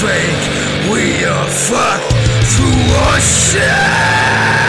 fake. We are fucked through our shit.